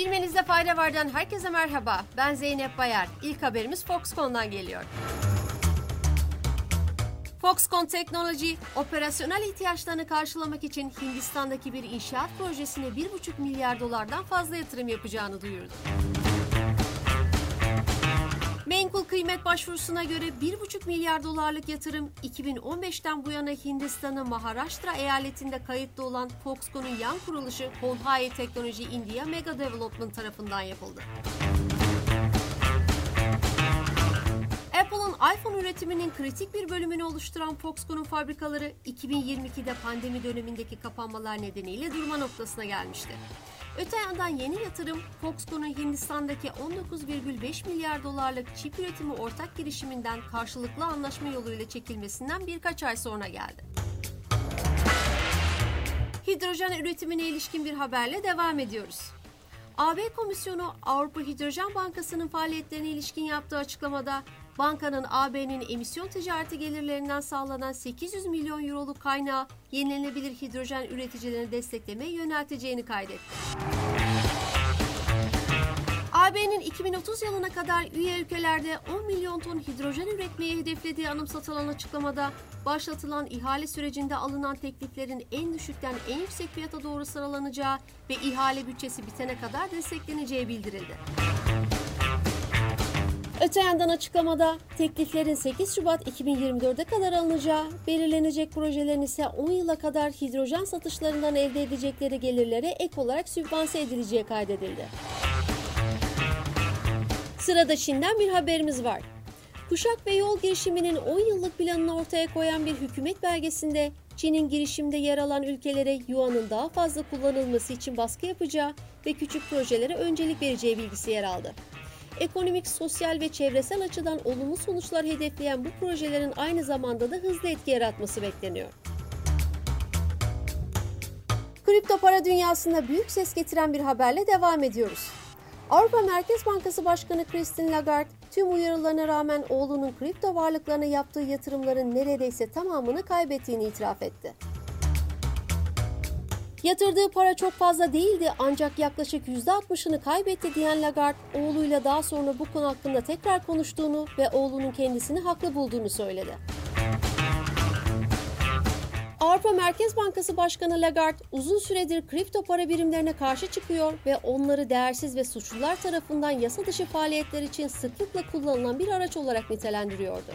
Bilmenizde fayda vardan herkese merhaba. Ben Zeynep Bayar. İlk haberimiz Foxconn'dan geliyor. Foxconn Technology, operasyonel ihtiyaçlarını karşılamak için Hindistan'daki bir inşaat projesine 1,5 milyar dolardan fazla yatırım yapacağını duyurdu. Menkul kıymet başvurusuna göre 1,5 milyar dolarlık yatırım 2015'ten bu yana Hindistan'ın Maharashtra eyaletinde kayıtlı olan Foxconn'un yan kuruluşu Honhai Technology India Mega Development tarafından yapıldı. Apple'ın iPhone üretiminin kritik bir bölümünü oluşturan Foxconn'un fabrikaları 2022'de pandemi dönemindeki kapanmalar nedeniyle durma noktasına gelmişti. Öte yandan yeni yatırım Foxconn'un Hindistan'daki 19,5 milyar dolarlık çip üretimi ortak girişiminden karşılıklı anlaşma yoluyla çekilmesinden birkaç ay sonra geldi. Hidrojen üretimine ilişkin bir haberle devam ediyoruz. AB Komisyonu Avrupa Hidrojen Bankası'nın faaliyetlerine ilişkin yaptığı açıklamada bankanın AB'nin emisyon ticareti gelirlerinden sağlanan 800 milyon euroluk kaynağı yenilenebilir hidrojen üreticilerini desteklemeye yönelteceğini kaydetti. AB'nin 2030 yılına kadar üye ülkelerde 10 milyon ton hidrojen üretmeyi hedeflediği anımsatılan açıklamada başlatılan ihale sürecinde alınan tekliflerin en düşükten en yüksek fiyata doğru sıralanacağı ve ihale bütçesi bitene kadar destekleneceği bildirildi. Öte yandan açıklamada tekliflerin 8 Şubat 2024'e kadar alınacağı, belirlenecek projelerin ise 10 yıla kadar hidrojen satışlarından elde edecekleri gelirlere ek olarak sübvanse edileceği kaydedildi. Sırada Çin'den bir haberimiz var. Kuşak ve yol girişiminin 10 yıllık planını ortaya koyan bir hükümet belgesinde Çin'in girişimde yer alan ülkelere yuanın daha fazla kullanılması için baskı yapacağı ve küçük projelere öncelik vereceği bilgisi yer aldı. Ekonomik, sosyal ve çevresel açıdan olumlu sonuçlar hedefleyen bu projelerin aynı zamanda da hızlı etki yaratması bekleniyor. Kripto para dünyasında büyük ses getiren bir haberle devam ediyoruz. Avrupa Merkez Bankası Başkanı Christine Lagarde, tüm uyarılarına rağmen oğlunun kripto varlıklarına yaptığı yatırımların neredeyse tamamını kaybettiğini itiraf etti. Yatırdığı para çok fazla değildi ancak yaklaşık %60'ını kaybetti diyen Lagarde, oğluyla daha sonra bu konu hakkında tekrar konuştuğunu ve oğlunun kendisini haklı bulduğunu söyledi. Avrupa Merkez Bankası Başkanı Lagarde uzun süredir kripto para birimlerine karşı çıkıyor ve onları değersiz ve suçlular tarafından yasa dışı faaliyetler için sıklıkla kullanılan bir araç olarak nitelendiriyordu.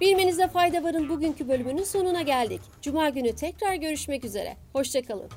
Bilmenizde fayda varın bugünkü bölümünün sonuna geldik. Cuma günü tekrar görüşmek üzere. Hoşçakalın.